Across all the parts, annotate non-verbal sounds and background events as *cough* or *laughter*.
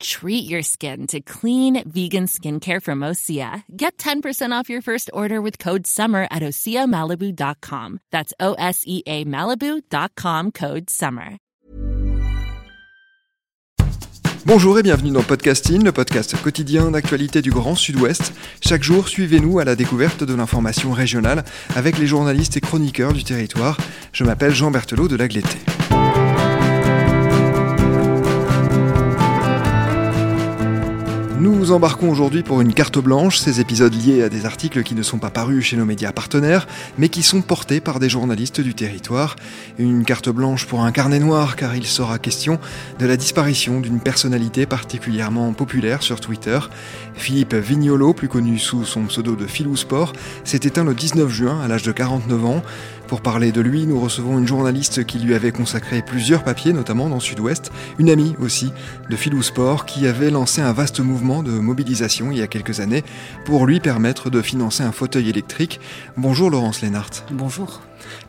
Treat your skin to clean vegan skincare from Osea. Get 10% off your first order with code SUMMER at OseaMalibu.com. That's O S E A Malibu.com code SUMMER. Bonjour et bienvenue dans Podcasting, le podcast quotidien d'actualité du Grand Sud-Ouest. Chaque jour, suivez-nous à la découverte de l'information régionale avec les journalistes et chroniqueurs du territoire. Je m'appelle Jean Berthelot de l'Agleté. Nous embarquons aujourd'hui pour une carte blanche, ces épisodes liés à des articles qui ne sont pas parus chez nos médias partenaires, mais qui sont portés par des journalistes du territoire. Une carte blanche pour un carnet noir, car il sera question de la disparition d'une personnalité particulièrement populaire sur Twitter. Philippe Vignolo, plus connu sous son pseudo de Philou Sport, s'est éteint le 19 juin à l'âge de 49 ans. Pour parler de lui, nous recevons une journaliste qui lui avait consacré plusieurs papiers, notamment dans Sud-Ouest, une amie aussi de Philou Sport qui avait lancé un vaste mouvement de mobilisation il y a quelques années pour lui permettre de financer un fauteuil électrique. Bonjour Laurence Lénart. Bonjour.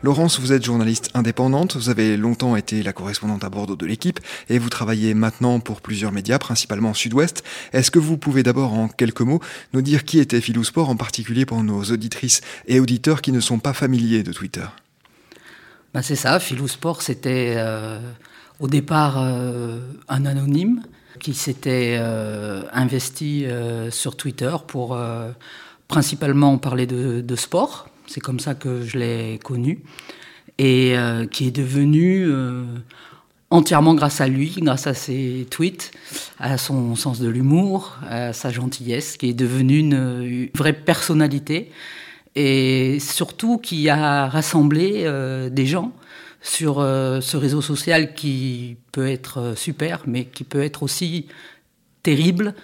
Laurence, vous êtes journaliste indépendante, vous avez longtemps été la correspondante à Bordeaux de l'équipe et vous travaillez maintenant pour plusieurs médias, principalement Sud-Ouest. Est-ce que vous pouvez d'abord en quelques mots nous dire qui était Philou Sport, en particulier pour nos auditrices et auditeurs qui ne sont pas familiers de Twitter? Ben C'est ça, Philou Sport, c'était euh, au départ euh, un anonyme qui s'était euh, investi sur Twitter pour principalement parler de, de sport c'est comme ça que je l'ai connu, et euh, qui est devenu euh, entièrement grâce à lui, grâce à ses tweets, à son sens de l'humour, à sa gentillesse, qui est devenu une, vraie personnalité, et surtout qui a rassemblé euh, des gens sur ce réseau social qui peut être super, mais qui peut être aussi terrible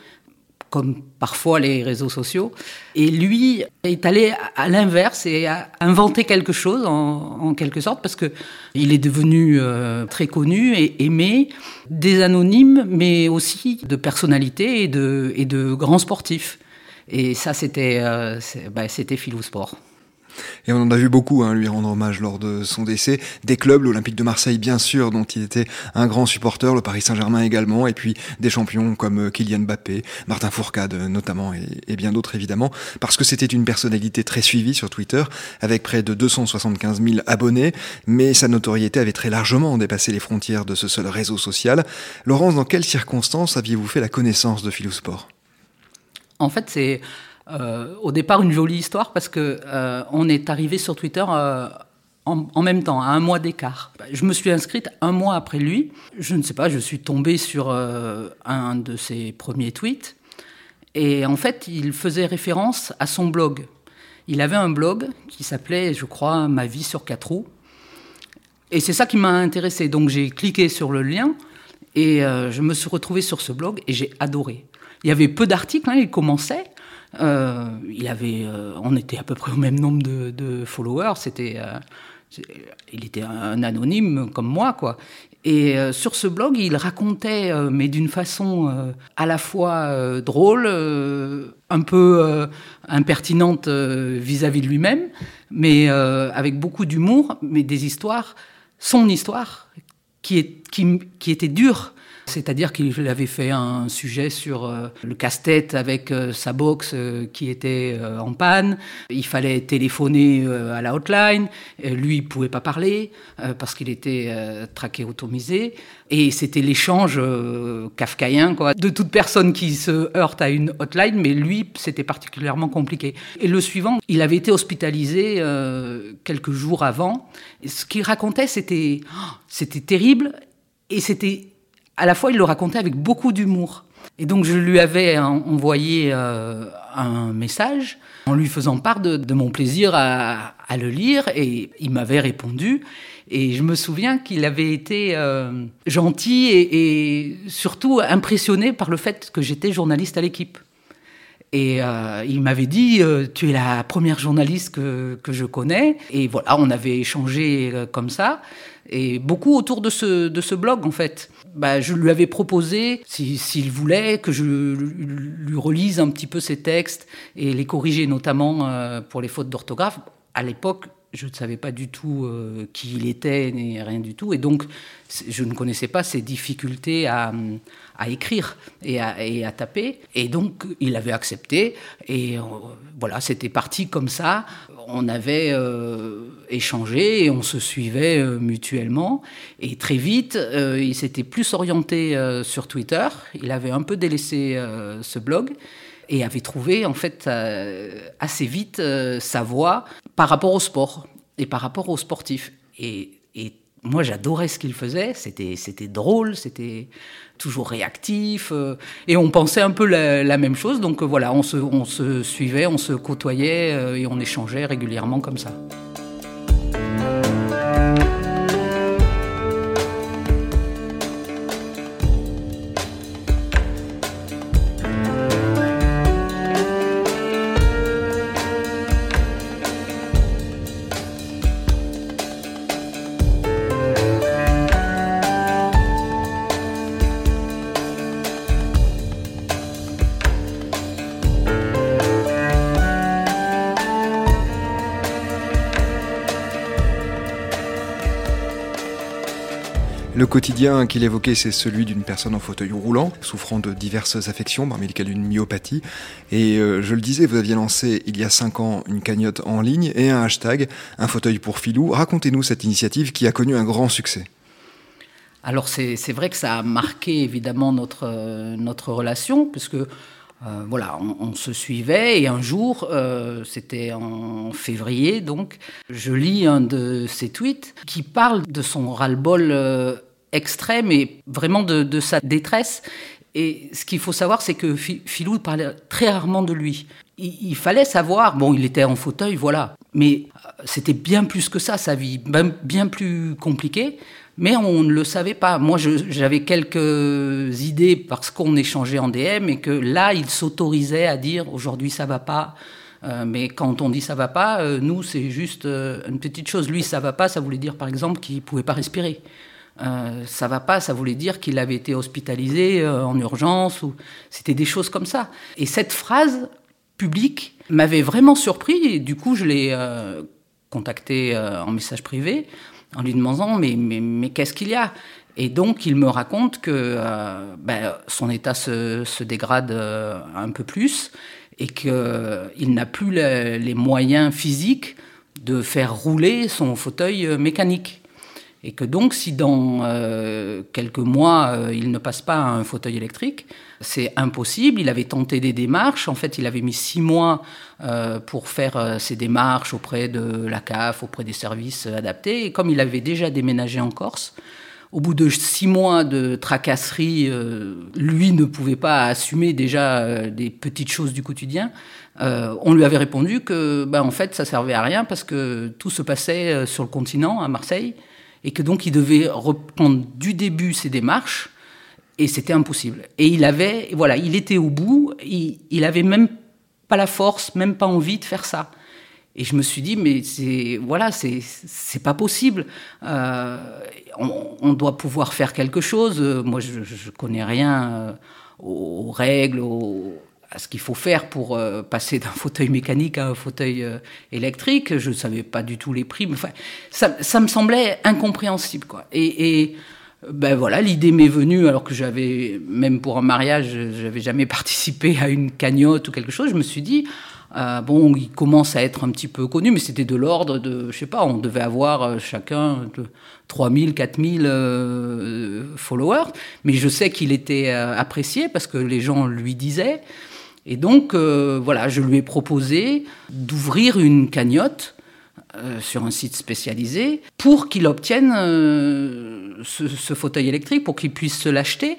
comme parfois les réseaux sociaux. Et lui est allé à l'inverse et a inventé quelque chose en, quelque sorte parce que il est devenu euh, très connu et aimé des anonymes, mais aussi de personnalités et de, grands sportifs. Et ça, c'était euh, bah, Philosport. Et on en a vu beaucoup hein, lui rendre hommage lors de son décès. Des clubs, l'Olympique de Marseille bien sûr, dont il était un grand supporter, le Paris Saint-Germain également, et puis des champions comme euh, Kylian Mbappé, Martin Fourcade notamment, et, bien d'autres évidemment, parce que c'était une personnalité très suivie sur Twitter, avec près de 275 000 abonnés, mais sa notoriété avait très largement dépassé les frontières de ce seul réseau social. Laurence, dans quelles circonstances aviez-vous fait la connaissance de Philosport En fait, c'est euh, au départ une jolie histoire parce que euh, on est arrivé sur Twitter euh, en, même temps, à un mois d'écart. Je me suis inscrite un mois après lui. Je ne sais pas, je suis tombée sur un de ses premiers tweets. Et en fait, il faisait référence à son blog. Il avait un blog qui s'appelait, je crois, Ma vie sur quatre roues. Et c'est ça qui m'a intéressé. Donc j'ai cliqué sur le lien et je me suis retrouvée sur ce blog et j'ai adoré. Il y avait peu d'articles, hein, il commençait, euh, il avait, euh, on était à peu près au même nombre de, followers. C'était, euh, il était un anonyme comme moi, quoi. Et sur ce blog, il racontait, mais d'une façon à la fois drôle, un peu impertinente vis-à-vis de lui-même, mais avec beaucoup d'humour, mais des histoires, son histoire, qui, était dure c'est-à-dire qu'il avait fait un sujet sur euh, le casse-tête avec euh, sa box euh, qui était en panne. Il fallait téléphoner à la hotline. lui, il pouvait pas parler parce qu'il était traqué automisé. Et c'était l'échange kafkaïen quoi, de toute personne qui se heurte à une hotline, mais lui, c'était particulièrement compliqué. Et le suivant, il avait été hospitalisé quelques jours avant. Ce qu'il racontait, c'était, oh, c'était terrible et c'était à la fois, il le racontait avec beaucoup d'humour. Et donc, je lui avais envoyé euh, un message en lui faisant part de, mon plaisir à, le lire, et il m'avait répondu. Et je me souviens qu'il avait été euh, gentil et, surtout impressionné par le fait que j'étais journaliste à l'équipe. Et euh, il m'avait dit, tu es la première journaliste que, je connais. Et voilà, on avait échangé comme ça. Et beaucoup autour de ce blog, en fait. Bah, je lui avais proposé, s'il voulait, que je lui relise un petit peu ses textes et les corriger, notamment pour les fautes d'orthographe. À l'époque, je ne savais pas du tout euh, qui il était, ni rien du tout. Et donc, je ne connaissais pas ses difficultés à, écrire et à, et à, taper. Et donc, il avait accepté. Et euh, voilà, c'était parti comme ça. On avait euh, échangé et on se suivait mutuellement. Et très vite, il s'était plus orienté sur Twitter. Il avait un peu délaissé ce blog et avait trouvé en fait euh, assez vite euh, sa voie par rapport au sport et par rapport aux sportifs. Et, moi j'adorais ce qu'il faisait, c'était, c'était drôle, c'était toujours réactif, euh, et on pensait un peu la, même chose, donc voilà, on se, on se suivait, on se côtoyait et on échangeait régulièrement comme ça. Quotidien qu'il évoquait, c'est celui d'une personne en fauteuil roulant, souffrant de diverses affections, parmi lesquelles une myopathie. Et euh, je le disais, vous aviez lancé il y a cinq ans une cagnotte en ligne et un hashtag, un fauteuil pour filou. Racontez-nous cette initiative qui a connu un grand succès. Alors c'est vrai que ça a marqué évidemment notre, euh, notre relation, puisque euh, voilà, on, se suivait et un jour, c'était en février, donc, je lis un de ses tweets qui parle de son ras-le-bol extrême et vraiment de, sa détresse. Et ce qu'il faut savoir, c'est que Philou parlait très rarement de lui. Il, fallait savoir, bon, il était en fauteuil, voilà, mais c'était bien plus que ça, sa vie, bien plus compliquée mais on ne le savait pas. Moi, j'avais quelques idées parce qu'on échangeait en DM et que là, il s'autorisait à dire aujourd'hui ça va pas. Euh, mais quand on dit ça va pas, euh, nous, c'est juste euh, une petite chose. Lui, ça va pas, ça voulait dire par exemple qu'il pouvait pas respirer. Ça va pas, ça voulait dire qu'il avait été hospitalisé en urgence ou c'était des choses comme ça. Et cette phrase publique m'avait vraiment surpris et du coup, je l'ai contacté en message privé en lui demandant mais, mais, mais qu'est-ce qu'il y a? Et donc il me raconte que euh, ben, son état se, dégrade euh, un peu plus et qu'il n'a plus les moyens physiques de faire rouler son fauteuil euh, mécanique. Et que donc, si dans quelques mois, il ne passe pas à un fauteuil électrique, c'est impossible. Il avait tenté des démarches. En fait, il avait mis six mois euh, pour faire euh, ses démarches auprès de la CAF, auprès des services adaptés. Et comme il avait déjà déménagé en Corse, au bout de six mois de tracasserie, euh, lui ne pouvait pas assumer déjà des petites choses du quotidien. on lui avait répondu que, ben, en fait, ça servait à rien parce que tout se passait sur le continent, à Marseille, et que donc il devait reprendre du début ses démarches et c'était impossible. Et il avait, voilà, il était au bout, il, il avait même pas la force, même pas envie de faire ça. Et je me suis dit, mais c'est voilà, c'est c'est pas possible. Euh, on, doit pouvoir faire quelque chose. Moi, je, je connais rien euh, aux, règles, ce qu'il faut faire pour euh, passer d'un *laughs* fauteuil mécanique à un fauteuil électrique. Je ne savais pas du tout les prix. Mais enfin, ça, ça me semblait incompréhensible, quoi. Et, ben voilà, l'idée m'est venue alors que j'avais, même pour un mariage, j'avais jamais *laughs* participé à une cagnotte ou quelque chose. Je me suis dit, euh, bon, il commence à être un petit peu connu, mais c'était de l'ordre de, je sais pas, on devait avoir euh, chacun 3000, 4000 euh, followers. Mais je sais qu'il était euh, apprécié parce que les gens lui disaient. Et donc, voilà, je lui ai proposé d'ouvrir une cagnotte euh, sur un site spécialisé pour qu'il obtienne euh, ce, fauteuil électrique, pour qu'il puisse se l'acheter.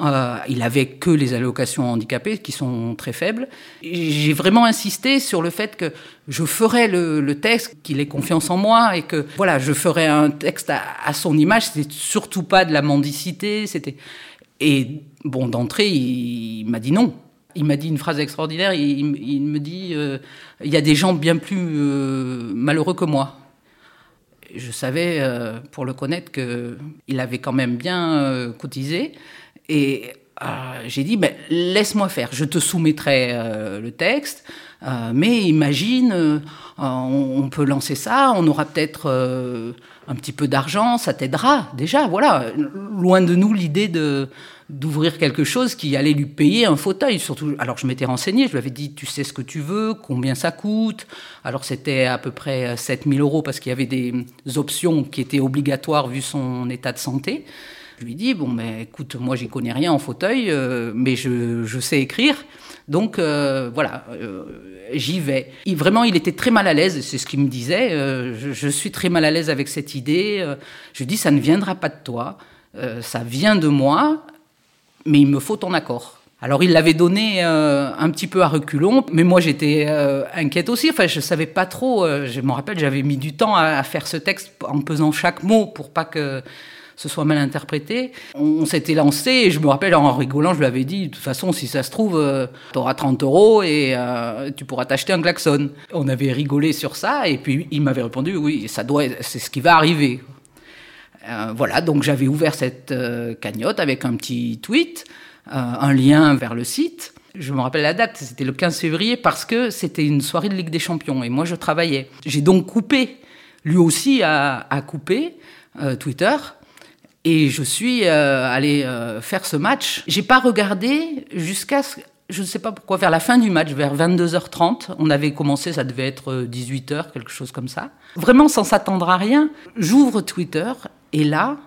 Euh, il avait que les allocations handicapées qui sont très faibles. J'ai vraiment insisté sur le fait que je ferais le, texte, qu'il ait confiance en moi et que voilà, je ferais un texte à, à son image. C'était surtout pas de la mendicité. C'était et bon d'entrée, il m'a dit non. Il m'a dit une phrase extraordinaire. Il, me dit euh, il y a des gens bien plus euh, malheureux que moi. Je savais, euh, pour le connaître, qu'il avait quand même bien cotisé. Et j'ai dit ben, laisse-moi faire. Je te soumettrai le texte. mais imagine, on, peut lancer ça. On aura peut-être un petit peu d'argent. Ça t'aidera déjà. Voilà. Loin de nous l'idée de d'ouvrir quelque chose qui allait lui payer un fauteuil. Surtout, alors je m'étais renseigné, je lui avais dit, tu sais ce que tu veux, combien ça coûte? Alors c'était à peu près 7000 euros parce qu'il y avait des options qui étaient obligatoires vu son état de santé. Je lui dis, bon, mais écoute, moi j'y connais rien en fauteuil, euh, mais je, je, sais écrire. Donc euh, voilà, euh, j'y vais. Il, vraiment, il était très mal à l'aise, c'est ce qu'il me disait. Je, je, suis très mal à l'aise avec cette idée. je lui dis, ça ne viendra pas de toi, ça vient de moi mais il me faut ton accord. Alors il l'avait donné euh, un petit peu à reculons, mais moi j'étais euh, inquiète aussi. Enfin, je savais pas trop. Euh, je me rappelle, j'avais mis du temps à, faire ce texte en pesant chaque mot pour pas que ce soit mal interprété. On, s'était lancé et je me rappelle en rigolant, je lui avais dit de toute façon, si ça se trouve, tu auras 30 euros et tu pourras t'acheter un klaxon. On avait rigolé sur ça et puis il m'avait répondu oui, ça doit, c'est ce qui va arriver. Euh, voilà, donc j'avais ouvert cette euh, cagnotte avec un petit tweet, euh, un lien vers le site. Je me rappelle la date, c'était le 15 février parce que c'était une soirée de Ligue des Champions et moi je travaillais. J'ai donc coupé, lui aussi a, coupé Twitter et je suis allé faire ce match. J'ai pas regardé jusqu'à je ne sais pas pourquoi, vers la fin du match, vers 22h30, on avait commencé, ça devait être 18h, quelque chose comme ça. Vraiment sans s'attendre à rien, j'ouvre Twitter et là,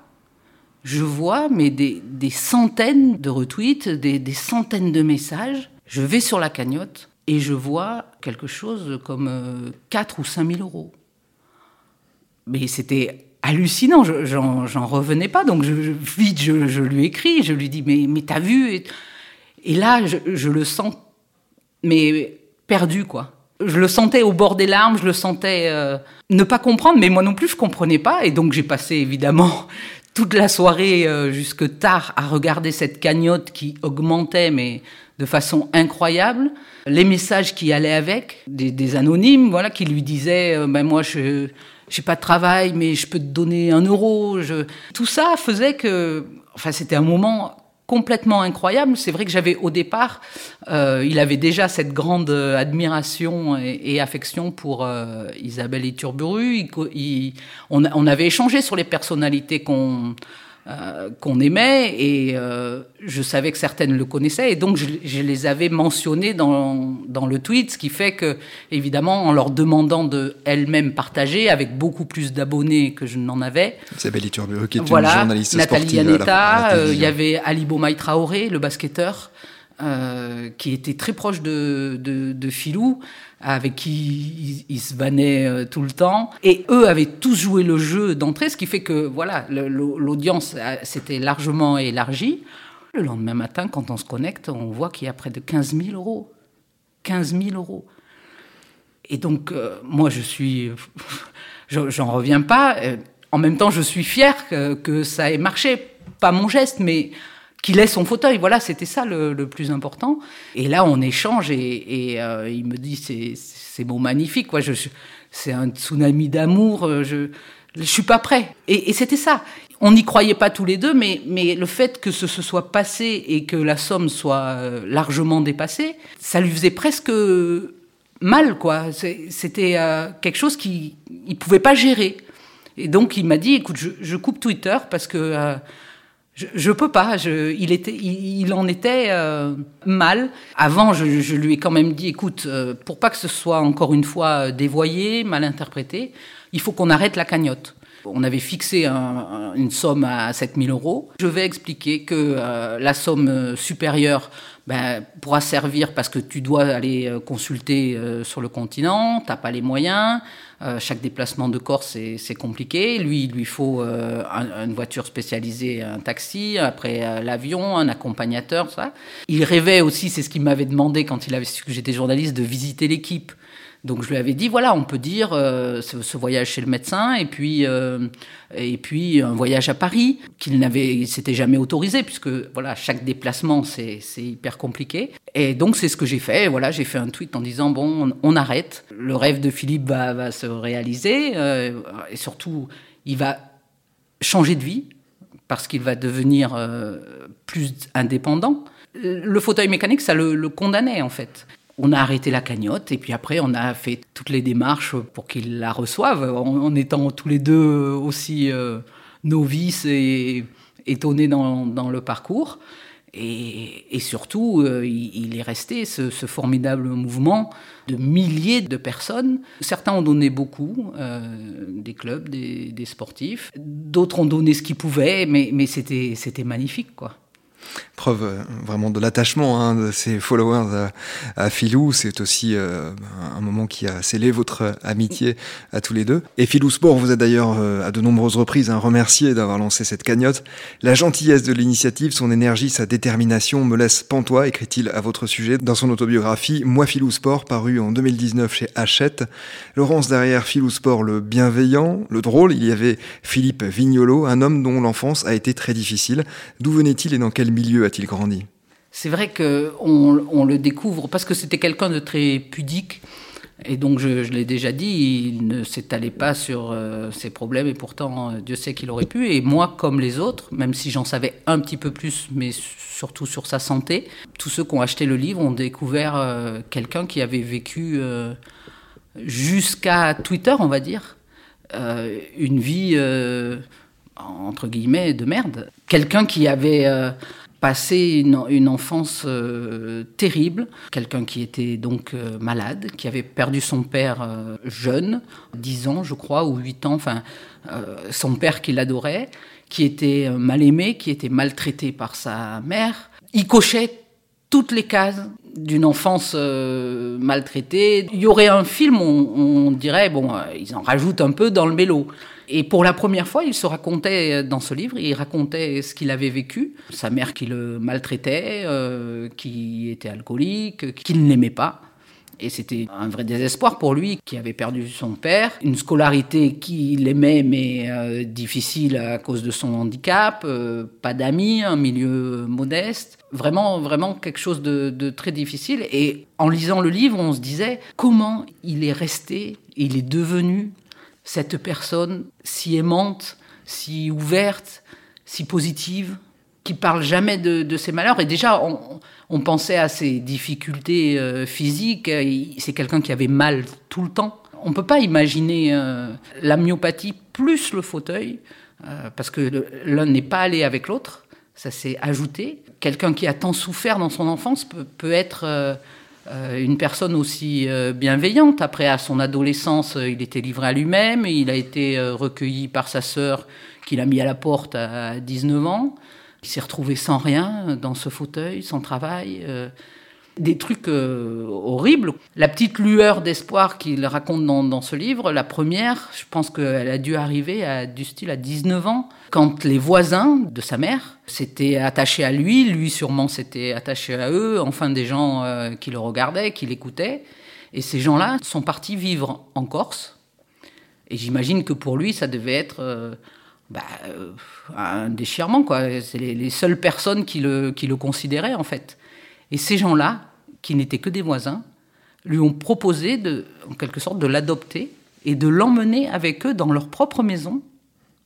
je vois mais des, centaines de retweets, des, centaines de messages. Je vais sur la cagnotte et je vois quelque chose comme 4 euh, ou 5 000 euros. Mais c'était hallucinant, j'en revenais pas. Donc je, vite, je, lui écris, je lui dis mais, mais t'as vu? Et, là, je, le sens, mais perdu quoi. Je le sentais au bord des larmes, je le sentais euh, ne pas comprendre, mais moi non plus je comprenais pas, et donc j'ai passé évidemment *laughs* toute la soirée euh, jusque tard à regarder cette cagnotte qui augmentait, mais de façon incroyable. Les messages qui allaient avec, des, anonymes, voilà, qui lui disaient, euh, ben moi je j'ai pas de travail, mais je peux te donner un euro. Je... Tout ça faisait que, enfin, c'était un moment complètement incroyable. C'est vrai que j'avais au départ, euh, il avait déjà cette grande admiration et, affection pour euh, Isabelle Iturburu. on, on, avait échangé sur les personnalités qu'on euh, qu'on aimait et euh, je savais que certaines le connaissaient et donc je, les avais mentionnées dans, dans, le tweet, ce qui fait que évidemment en leur demandant de elles-mêmes partager avec beaucoup plus d'abonnés que je n'en avais. Isabelle Iturburu qui est voilà, une journaliste Nathalie sportive Yaneta, euh, il y avait Ali Bomaï Traoré, le basketteur. Qui était très proche de, de, de Filou avec qui ils, se vannaient euh, tout le temps. Et eux avaient tous joué le jeu d'entrée, ce qui fait que voilà, l'audience s'était largement élargie. Le lendemain matin, quand on se connecte, on voit qu'il y a près de 15 000 euros. 15 000 euros. Et donc, euh, moi, je suis. *laughs* J'en reviens pas. Euh, en même temps, je suis fier que ça ait marché. Pas mon geste, mais qu'il ait son fauteuil. Voilà, c'était ça le, plus important. Et là, on échange et, euh, il me dit c'est beau, magnifique. Quoi. Je, c'est un tsunami d'amour. Euh, je je suis pas prêt. Et, c'était ça. On n'y croyait pas tous les deux, mais, le fait que ce se soit passé et que la somme soit euh, largement dépassée, ça lui faisait presque mal, quoi. C'était quelque chose qu'il ne pouvait pas gérer. Et donc il m'a dit, écoute, je, je coupe Twitter parce que je, ne peux pas. Je, il, était, il, en était euh, mal. Avant, je, je, lui ai quand même dit, écoute, euh, pour pas que ce soit encore une fois dévoyé, mal interprété, il faut qu'on arrête la cagnotte. On avait fixé une somme à 7000 euros. Je vais expliquer que euh, la somme supérieure ben, pourra servir parce que tu dois aller consulter sur le continent, tu n'as pas les moyens. Euh, chaque déplacement de corps, c'est compliqué. Lui, il lui faut euh, une voiture spécialisée, un taxi, après euh, l'avion, un accompagnateur, ça. Il rêvait aussi, c'est ce qu'il m'avait demandé quand il su que j'étais journaliste, de visiter l'équipe. Donc je lui avais dit voilà, on peut dire euh, ce, voyage chez le médecin et puis euh, et puis un voyage à Paris qu'il n'avait s'était jamais autorisé puisque voilà chaque déplacement c'est hyper compliqué. Et donc c'est ce que j'ai fait. Voilà, j'ai fait un tweet en disant bon, on, arrête. Le rêve de Philippe va, va se réaliser euh, et surtout il va changer de vie parce qu'il va devenir plus indépendant. Le fauteuil mécanique, ça le condamnait en fait on a arrêté la cagnotte et puis après on a fait toutes les démarches pour qu'ils la reçoivent en, étant tous les deux aussi euh, novices et étonnés dans, le parcours. Et, surtout, euh, il, est resté ce, formidable mouvement de milliers de personnes. Certains ont donné beaucoup, euh, des clubs, des, sportifs. D'autres ont donné ce qu'ils pouvaient, mais, mais c'était magnifique, quoi preuve euh, vraiment de l'attachement hein, de ses followers à, à Philou. C'est aussi euh, un moment qui a scellé votre amitié à tous les deux. Et Philou Sport vous a d'ailleurs euh, à de nombreuses reprises hein, remercié d'avoir lancé cette cagnotte. La gentillesse de l'initiative, son énergie, sa détermination me laisse pantois, écrit-il à votre sujet dans son autobiographie Moi Philou Sport, paru en 2019 chez Hachette. Laurence derrière Philou Sport, le bienveillant, le drôle, il y avait Philippe Vignolo, un homme dont l'enfance a été très difficile. D'où venait-il et dans quel milieu a-t-il grandi? C'est vrai qu'on on le découvre parce que c'était quelqu'un de très pudique. Et donc, je, l'ai déjà dit, il ne s'étalait pas sur euh, ses problèmes et pourtant, euh, Dieu sait qu'il aurait pu. Et moi, comme les autres, même si j'en savais un petit peu plus, mais surtout sur sa santé, tous ceux qui ont acheté le livre ont découvert euh, quelqu'un qui avait vécu jusqu'à Twitter, on va dire, une vie entre guillemets de merde. Quelqu'un qui avait passé une, enfance euh, terrible, quelqu'un qui était donc euh, malade, qui avait perdu son père euh, jeune, 10 ans je crois, ou 8 ans, enfin son père qu'il adorait, qui était mal aimé, qui était maltraité par sa mère. Il cochait toutes les cases d'une enfance maltraitée. Il y aurait un film, on, on dirait, bon, ils en rajoutent un peu dans le mélo. Et pour la première fois, il se racontait dans ce livre, il racontait ce qu'il avait vécu, sa mère qui le maltraitait, euh, qui était alcoolique, qu'il n'aimait pas. Et c'était un vrai désespoir pour lui, qui avait perdu son père, une scolarité qu'il aimait mais euh, difficile à cause de son handicap, euh, pas d'amis, un milieu modeste, vraiment, vraiment quelque chose de, très difficile. Et en lisant le livre, on se disait comment il est resté, il est devenu cette personne si aimante, si ouverte, si positive, qui parle jamais de, ses malheurs. Et déjà, on, pensait à ses difficultés euh, physiques. C'est quelqu'un qui avait mal tout le temps. On ne peut pas imaginer euh, la myopathie plus le fauteuil, euh, parce que l'un n'est pas allé avec l'autre. Ça s'est ajouté. Quelqu'un qui a tant souffert dans son enfance peut, être euh, une personne aussi euh, bienveillante. Après, à son adolescence, euh, il était livré à lui-même. Il a été recueilli par sa sœur qu'il a mis à la porte à 19 ans. Il s'est retrouvé sans rien dans ce fauteuil, sans travail des trucs euh, horribles. La petite lueur d'espoir qu'il raconte dans, ce livre, la première, je pense qu'elle a dû arriver à, du style à 19 ans, quand les voisins de sa mère s'étaient attachés à lui, lui sûrement s'était attaché à eux, enfin des gens euh, qui le regardaient, qui l'écoutaient. Et ces gens-là sont partis vivre en Corse. Et j'imagine que pour lui, ça devait être... Euh, bah, un déchirement, quoi. C'est les, seules personnes qui le, qui le considéraient, en fait. Et ces gens-là, qui n'étaient que des voisins, lui ont proposé, de, en quelque sorte, de l'adopter et de l'emmener avec eux dans leur propre maison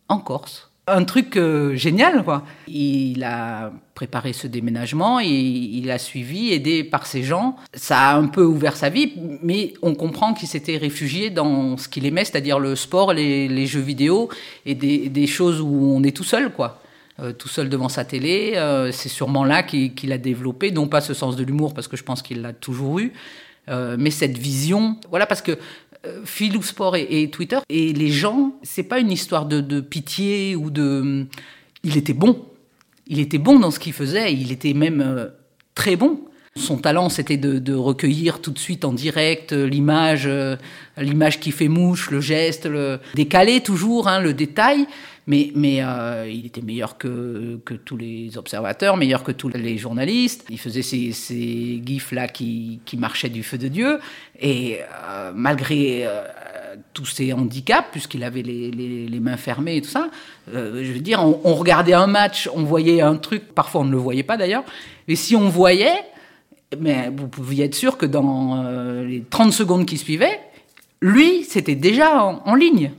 en Corse. Un truc euh, génial, quoi. Il a préparé ce déménagement et il a suivi, aidé par ces gens. Ça a un peu ouvert sa vie, mais on comprend qu'il s'était réfugié dans ce qu'il aimait, c'est-à-dire le sport, les, jeux vidéo et des, des, choses où on est tout seul, quoi. Euh, tout seul devant sa télé. Euh, c'est sûrement là qu'il a développé, non pas ce sens de l'humour, parce que je pense qu'il l'a toujours eu, euh, mais cette vision. Voilà, parce que Philou Sport et, Twitter, et les gens, c'est pas une histoire de, pitié ou de. Il était bon. Il était bon dans ce qu'il faisait, il était même très bon. Son talent, c'était de, recueillir tout de suite en direct l'image, l'image qui fait mouche, le geste, le décalé toujours, hein, le détail. Mais, mais euh, il était meilleur que, que, tous les observateurs, meilleur que tous les journalistes. Il faisait ces, ces gifs-là qui, qui, marchaient du feu de Dieu. Et euh, malgré euh, tous ses handicaps, puisqu'il avait les, les, mains fermées et tout ça, je veux dire, on, regardait un match, on voyait un truc, parfois on ne le voyait pas d'ailleurs, et si on voyait, mais vous pouviez être sûr que dans les 30 secondes qui suivaient, lui, c'était déjà en ligne.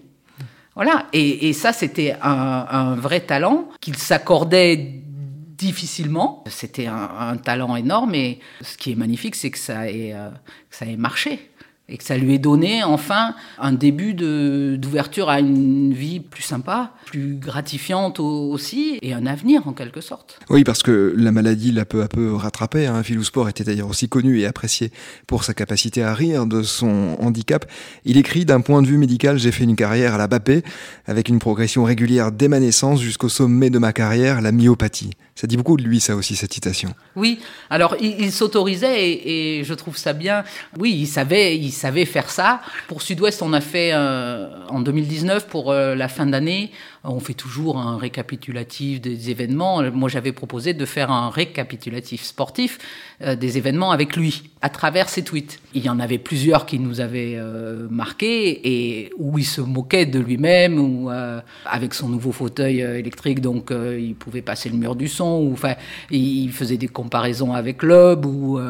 Voilà, et, et ça, c'était un, un, vrai talent qu'il s'accordait difficilement. C'était un, un, talent énorme, et ce qui est magnifique, c'est que ça ait, euh, que ça ait marché et que ça lui ait donné enfin un début d'ouverture à une vie plus sympa, plus gratifiante aussi, et un avenir en quelque sorte. Oui, parce que la maladie l'a peu à peu rattrapé. Hein. Philou Sport était d'ailleurs aussi connu et apprécié pour sa capacité à rire de son handicap. Il écrit d'un point de vue médical, j'ai fait une carrière à la Bappé, avec une progression régulière dès ma naissance jusqu'au sommet de ma carrière, la myopathie. Ça dit beaucoup de lui, ça aussi, cette citation. Oui, alors il, il s'autorisait et, et, je trouve ça bien. Oui, il savait, il savait faire ça. Pour Sud-Ouest, on a fait euh, en 2019, pour euh, la fin d'année, on fait toujours un récapitulatif des événements. Moi, j'avais proposé de faire un récapitulatif sportif euh, des événements avec lui, à travers ses tweets. Il y en avait plusieurs qui nous avaient euh, marqués et où il se moquait de lui-même, ou euh, avec son nouveau fauteuil électrique, donc il pouvait passer le mur du son, ou enfin, il faisait des comparaisons avec Loeb, ou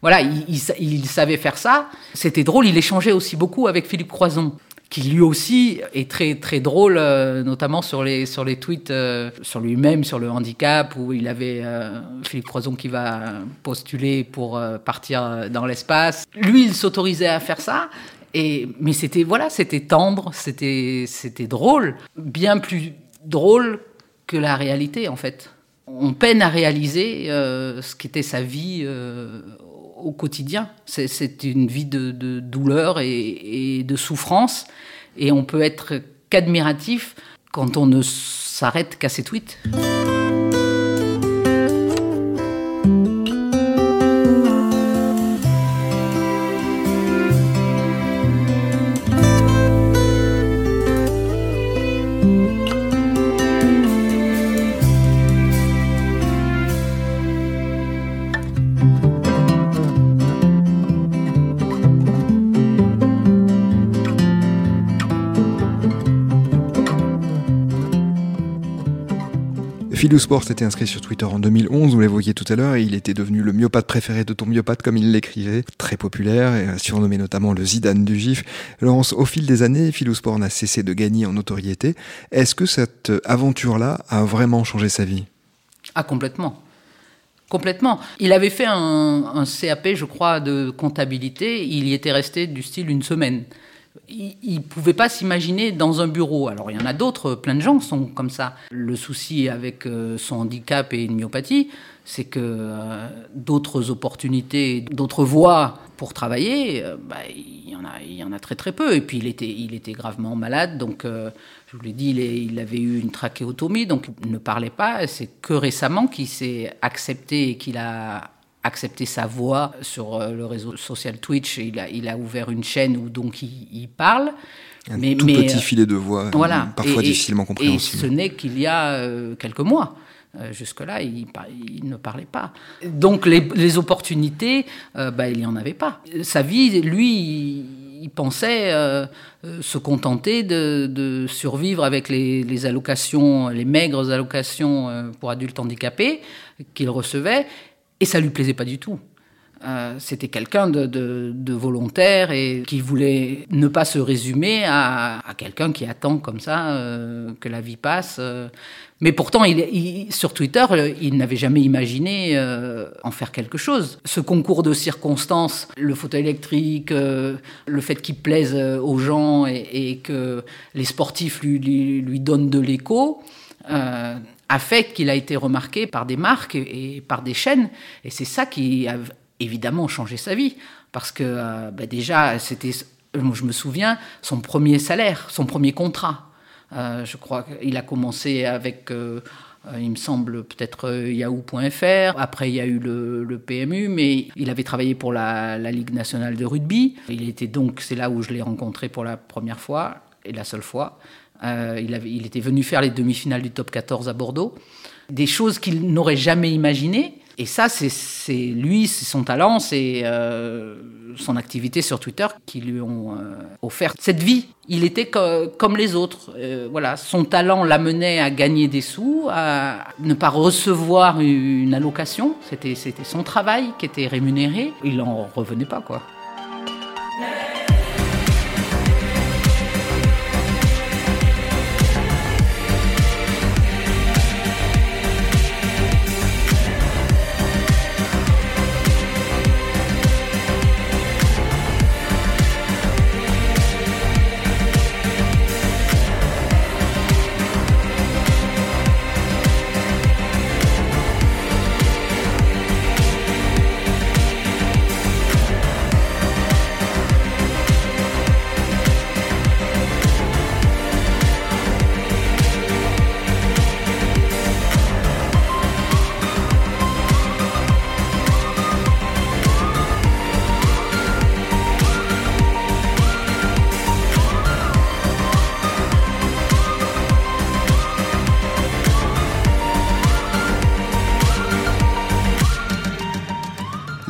voilà, il, il, il savait faire ça. C'était drôle. Il échangeait aussi beaucoup avec Philippe Croison qui lui aussi est très très drôle, euh, notamment sur les sur les tweets euh, sur lui-même, sur le handicap, où il avait euh, Philippe Croison qui va postuler pour partir dans l'espace. Lui, il s'autorisait à faire ça. Et, mais c'était voilà, c'était tendre, c'était c'était drôle, bien plus drôle que la réalité en fait. On peine à réaliser ce qu'était sa vie au quotidien. C'est une vie de, douleur et, et, de souffrance. Et on peut être qu'admiratif quand on ne s'arrête qu'à ses tweets. Philou Sport s'était inscrit sur Twitter en 2011, vous l'évoquiez tout à l'heure, et il était devenu le myopathe préféré de ton myopathe, comme il l'écrivait, très populaire, et surnommé notamment le Zidane du GIF. Laurence, au fil des années, Philou Sport n'a cessé de gagner en notoriété. Est-ce que cette aventure-là a vraiment changé sa vie? Ah, complètement. Complètement. Il avait fait un, CAP, je crois, de comptabilité. Il y était resté du style une semaine il ne pouvait pas s'imaginer dans un bureau. Alors il y en a d'autres, plein de gens sont comme ça. Le souci avec euh, son handicap et une myopathie, c'est que euh, d'autres opportunités, d'autres voies pour travailler, euh, bah, il, y en a, il y en a très très peu. Et puis il était, il était gravement malade, donc je vous l'ai dit, il, il, avait eu une trachéotomie, donc il ne parlait pas. C'est que récemment qu'il s'est accepté et qu'il a accepté sa voix sur euh, le réseau social Twitch. Il a, il a ouvert une chaîne où donc il, il parle. Un mais, tout mais, petit filet de voix, voilà. parfois et, difficilement compréhensible. Et ce n'est qu'il y a euh, quelques mois. Euh, Jusque-là, il, il, ne parlait pas. Donc les, les opportunités, euh, bah, il n'y en avait pas. Sa vie, lui, il, il pensait euh, se contenter de, de, survivre avec les, les, allocations, les maigres allocations euh, pour adultes handicapés qu'il recevait et ça lui plaisait pas du tout. Euh, C'était quelqu'un de, volontaire et qui voulait ne pas se résumer à, quelqu'un qui attend comme ça euh, que la vie passe. Mais pourtant, sur Twitter, il n'avait jamais imaginé euh, en faire quelque chose. Ce concours de circonstances, le fauteuil électrique, le fait qu'il plaise aux gens et, que les sportifs lui, donnent de l'écho, a fait qu'il a été remarqué par des marques et, par des chaînes. Et c'est ça qui a évidemment changé sa vie. Parce que euh, bah déjà, c'était, je me souviens, son premier salaire, son premier contrat. Euh, je crois qu'il a commencé avec, euh, il me semble, peut-être yahoo.fr. Après, il y a eu le, le, PMU, mais il avait travaillé pour la, la Ligue nationale de rugby. Il était donc, c'est là où je l'ai rencontré pour la première fois et la seule fois. Il, avait, il était venu faire les demi-finales du top 14 à Bordeaux. Des choses qu'il n'aurait jamais imaginées. Et ça, c'est lui, c'est son talent, c'est euh, son activité sur Twitter qui lui ont euh, offert cette vie. Il était comme les autres. Euh, voilà, son talent l'amenait à gagner des sous, à ne pas recevoir une allocation. C'était son travail qui était rémunéré. Il n'en revenait pas, quoi.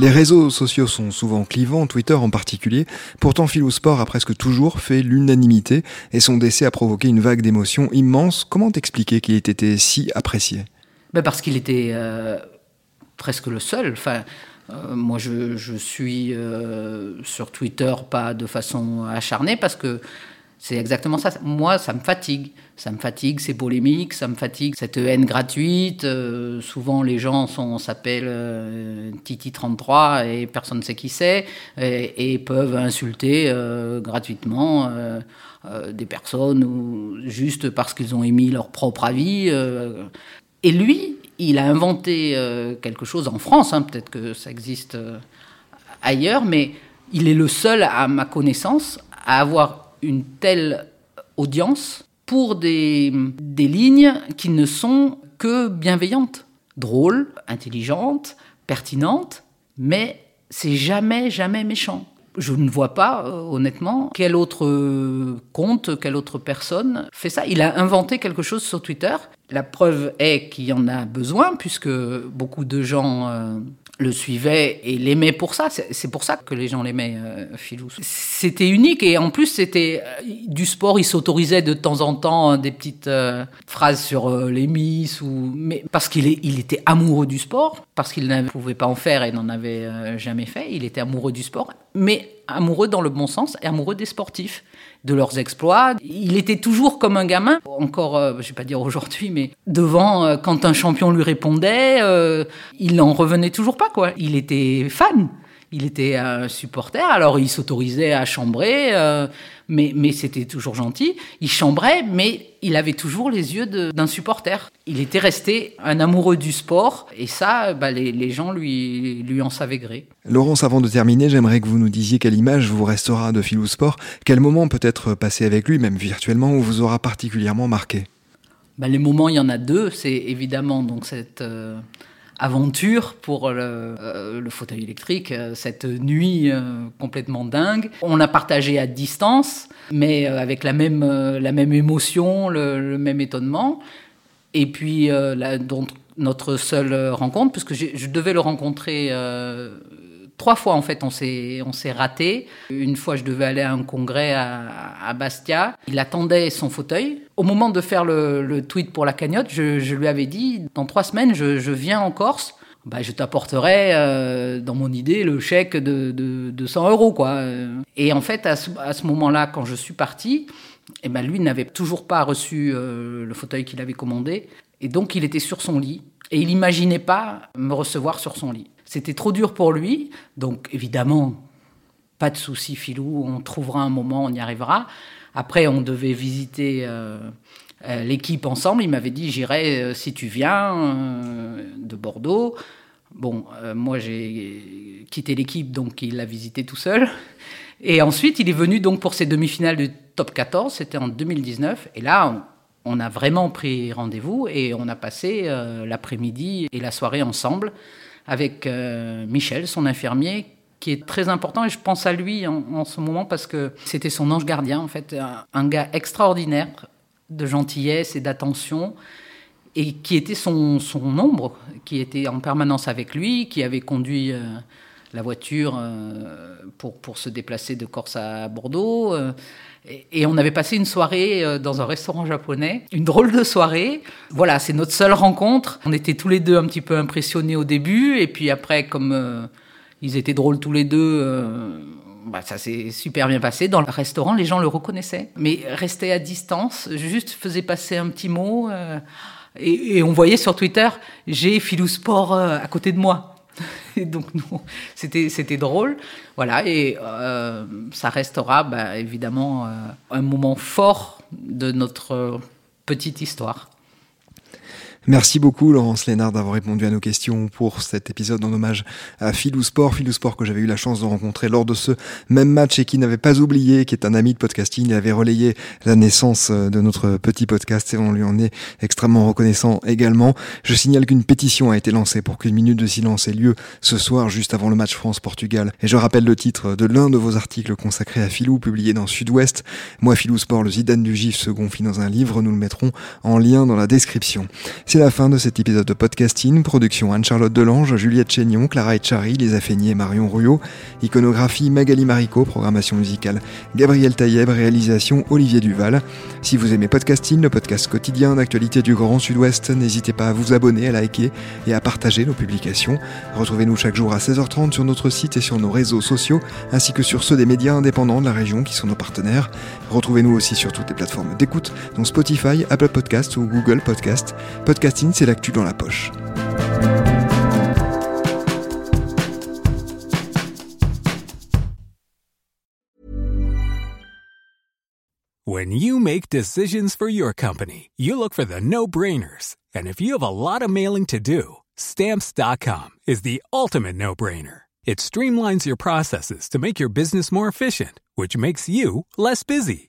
Les réseaux sociaux sont souvent clivants, Twitter en particulier. Pourtant, Philosport a presque toujours fait l'unanimité et son décès a provoqué une vague d'émotions immense. Comment t'expliquer qu'il ait été si apprécié? Ben Parce qu'il était euh, presque le seul. Enfin, euh, moi, je, suis euh, sur Twitter pas de façon acharnée parce que c'est exactement ça. Moi, ça me fatigue. Ça me fatigue ces polémiques, ça me fatigue cette haine gratuite. Euh, souvent, les gens s'appellent euh, Titi33 et personne ne sait qui c'est et, peuvent insulter euh, gratuitement des personnes juste parce qu'ils ont émis leur propre avis. Et lui, il a inventé quelque chose en France, hein, peut-être que ça existe ailleurs, mais il est le seul, à ma connaissance, à avoir une telle audience pour des, des lignes qui ne sont que bienveillantes, drôles, intelligentes, pertinentes, mais c'est jamais, jamais méchant. Je ne vois pas, euh, honnêtement, quel autre compte, quelle autre personne fait ça. Il a inventé quelque chose sur Twitter. La preuve est qu'il y en a besoin, puisque beaucoup de gens euh, le suivait et l'aimait pour ça. C'est pour ça que les gens l'aimaient, euh, Philou. C'était unique et en plus c'était euh, du sport. Il s'autorisait de temps en temps hein, des petites euh, phrases sur les Miss ou mais parce qu'il il était amoureux du sport, parce qu'il ne pouvait pas en faire et n'en avait jamais fait. Il était amoureux du sport, mais amoureux dans le bon sens et amoureux des sportifs de leurs exploits. Il était toujours comme un gamin, encore, euh, je vais pas dire aujourd'hui, mais devant, euh, quand un champion lui répondait, euh, il n'en revenait toujours pas, quoi. Il était fan. Il était un supporter, alors il s'autorisait à chambrer, mais, mais c'était toujours gentil. Il chambrait, mais il avait toujours les yeux d'un supporter. Il était resté un amoureux du sport, et ça, bah, les, les, gens lui, lui en savaient gré. Laurence, avant de terminer, j'aimerais que vous nous disiez quelle image vous restera de Philou Sport, quel moment peut-être passé avec lui, même virtuellement, où vous aura particulièrement marqué? Bah, Les moments, il y en a deux. C'est évidemment donc cette... Euh, aventure pour le, euh, fauteuil électrique, euh, cette nuit euh, complètement dingue. On a partagé à distance, mais avec la même, la même émotion, le, même étonnement. Et puis, la, notre seule rencontre, puisque je devais le rencontrer trois fois en fait on s'est on s'est raté. Une fois je devais aller à un congrès à, Bastia. Il attendait son fauteuil. Au moment de faire le, tweet pour la cagnotte, je, lui avais dit dans trois semaines je, viens en Corse. Bah, je t'apporterai euh, dans mon idée le chèque de, de, 100 euros quoi. Et en fait à ce, moment-là quand je suis parti, eh ben lui n'avait toujours pas reçu euh, le fauteuil qu'il avait commandé et donc il était sur son lit et il n'imaginait pas me recevoir sur son lit. C'était trop dur pour lui, donc évidemment, pas de souci, Filou, on trouvera un moment, on y arrivera. Après, on devait visiter euh, euh, l'équipe ensemble. Il m'avait dit J'irai euh, si tu viens de Bordeaux. Bon, moi j'ai quitté l'équipe, donc il l'a visité tout seul. Et ensuite, il est venu donc pour ses demi-finales du top 14, c'était en 2019. Et là, on, a vraiment pris rendez-vous et on a passé l'après-midi et la soirée ensemble avec euh, Michel, son infirmier, qui est très important et je pense à lui en, ce moment parce que c'était son ange gardien en fait, un, gars extraordinaire, de gentillesse et d'attention et qui était son, son, ombre, qui était en permanence avec lui, qui avait conduit euh, la voiture euh, pour, pour, se déplacer de Corse à Bordeaux. Euh, et, on avait passé une soirée dans un restaurant japonais, une drôle de soirée. Voilà, c'est notre seule rencontre. On était tous les deux un petit peu impressionnés au début, et puis après, comme ils étaient drôles tous les deux, bah, ça s'est super bien passé. Dans le restaurant, les gens le reconnaissaient, mais restaient à distance, juste faisaient passer un petit mot. Et, on voyait sur Twitter, j'ai Philou Sport euh, à côté de moi. *laughs* Donc, c'était, c'était drôle. Voilà, et euh, ça restera bah, évidemment euh, un moment fort de notre petite histoire. Merci beaucoup Laurence Lénard d'avoir répondu à nos questions pour cet épisode en hommage à Philou Sport. Philou Sport que j'avais eu la chance de rencontrer lors de ce même match et qui n'avait pas oublié, qui est un ami de podcasting. Il avait relayé la naissance de notre petit podcast et on lui en est extrêmement reconnaissant également. Je signale qu'une pétition a été lancée pour qu'une minute de silence ait lieu ce soir juste avant le match France-Portugal. Et je rappelle le titre de l'un de vos articles consacrés à Philou publié dans Sud-Ouest. Moi Philou Sport, le Zidane du GIF se gonfle dans un livre. Nous le mettrons en lien dans la description. C'est la fin de cet épisode de podcasting. Production Anne-Charlotte Delange, Juliette Chénion, Clara Etchari, Lisa Feigné et Marion Ruyot. Iconographie Magali Marico, programmation musicale Gabriel Taïeb, réalisation Olivier Duval. Si vous aimez podcasting, le podcast quotidien d'actualité du Grand Sud-Ouest, n'hésitez pas à vous abonner, à liker et à partager nos publications. Retrouvez-nous chaque jour à 16h30 sur notre site et sur nos réseaux sociaux, ainsi que sur ceux des médias indépendants de la région qui sont nos partenaires. Retrouvez-nous aussi sur toutes les plateformes d'écoute, dont Spotify, Apple Podcast ou Google Podcast. Podcasting, c'est l'actu dans la poche. When you make decisions for your company, you look for the no-brainers. And if you have a lot of mailing to do, stamps.com is the ultimate no-brainer. It streamlines your processes to make your business more efficient, which makes you less busy.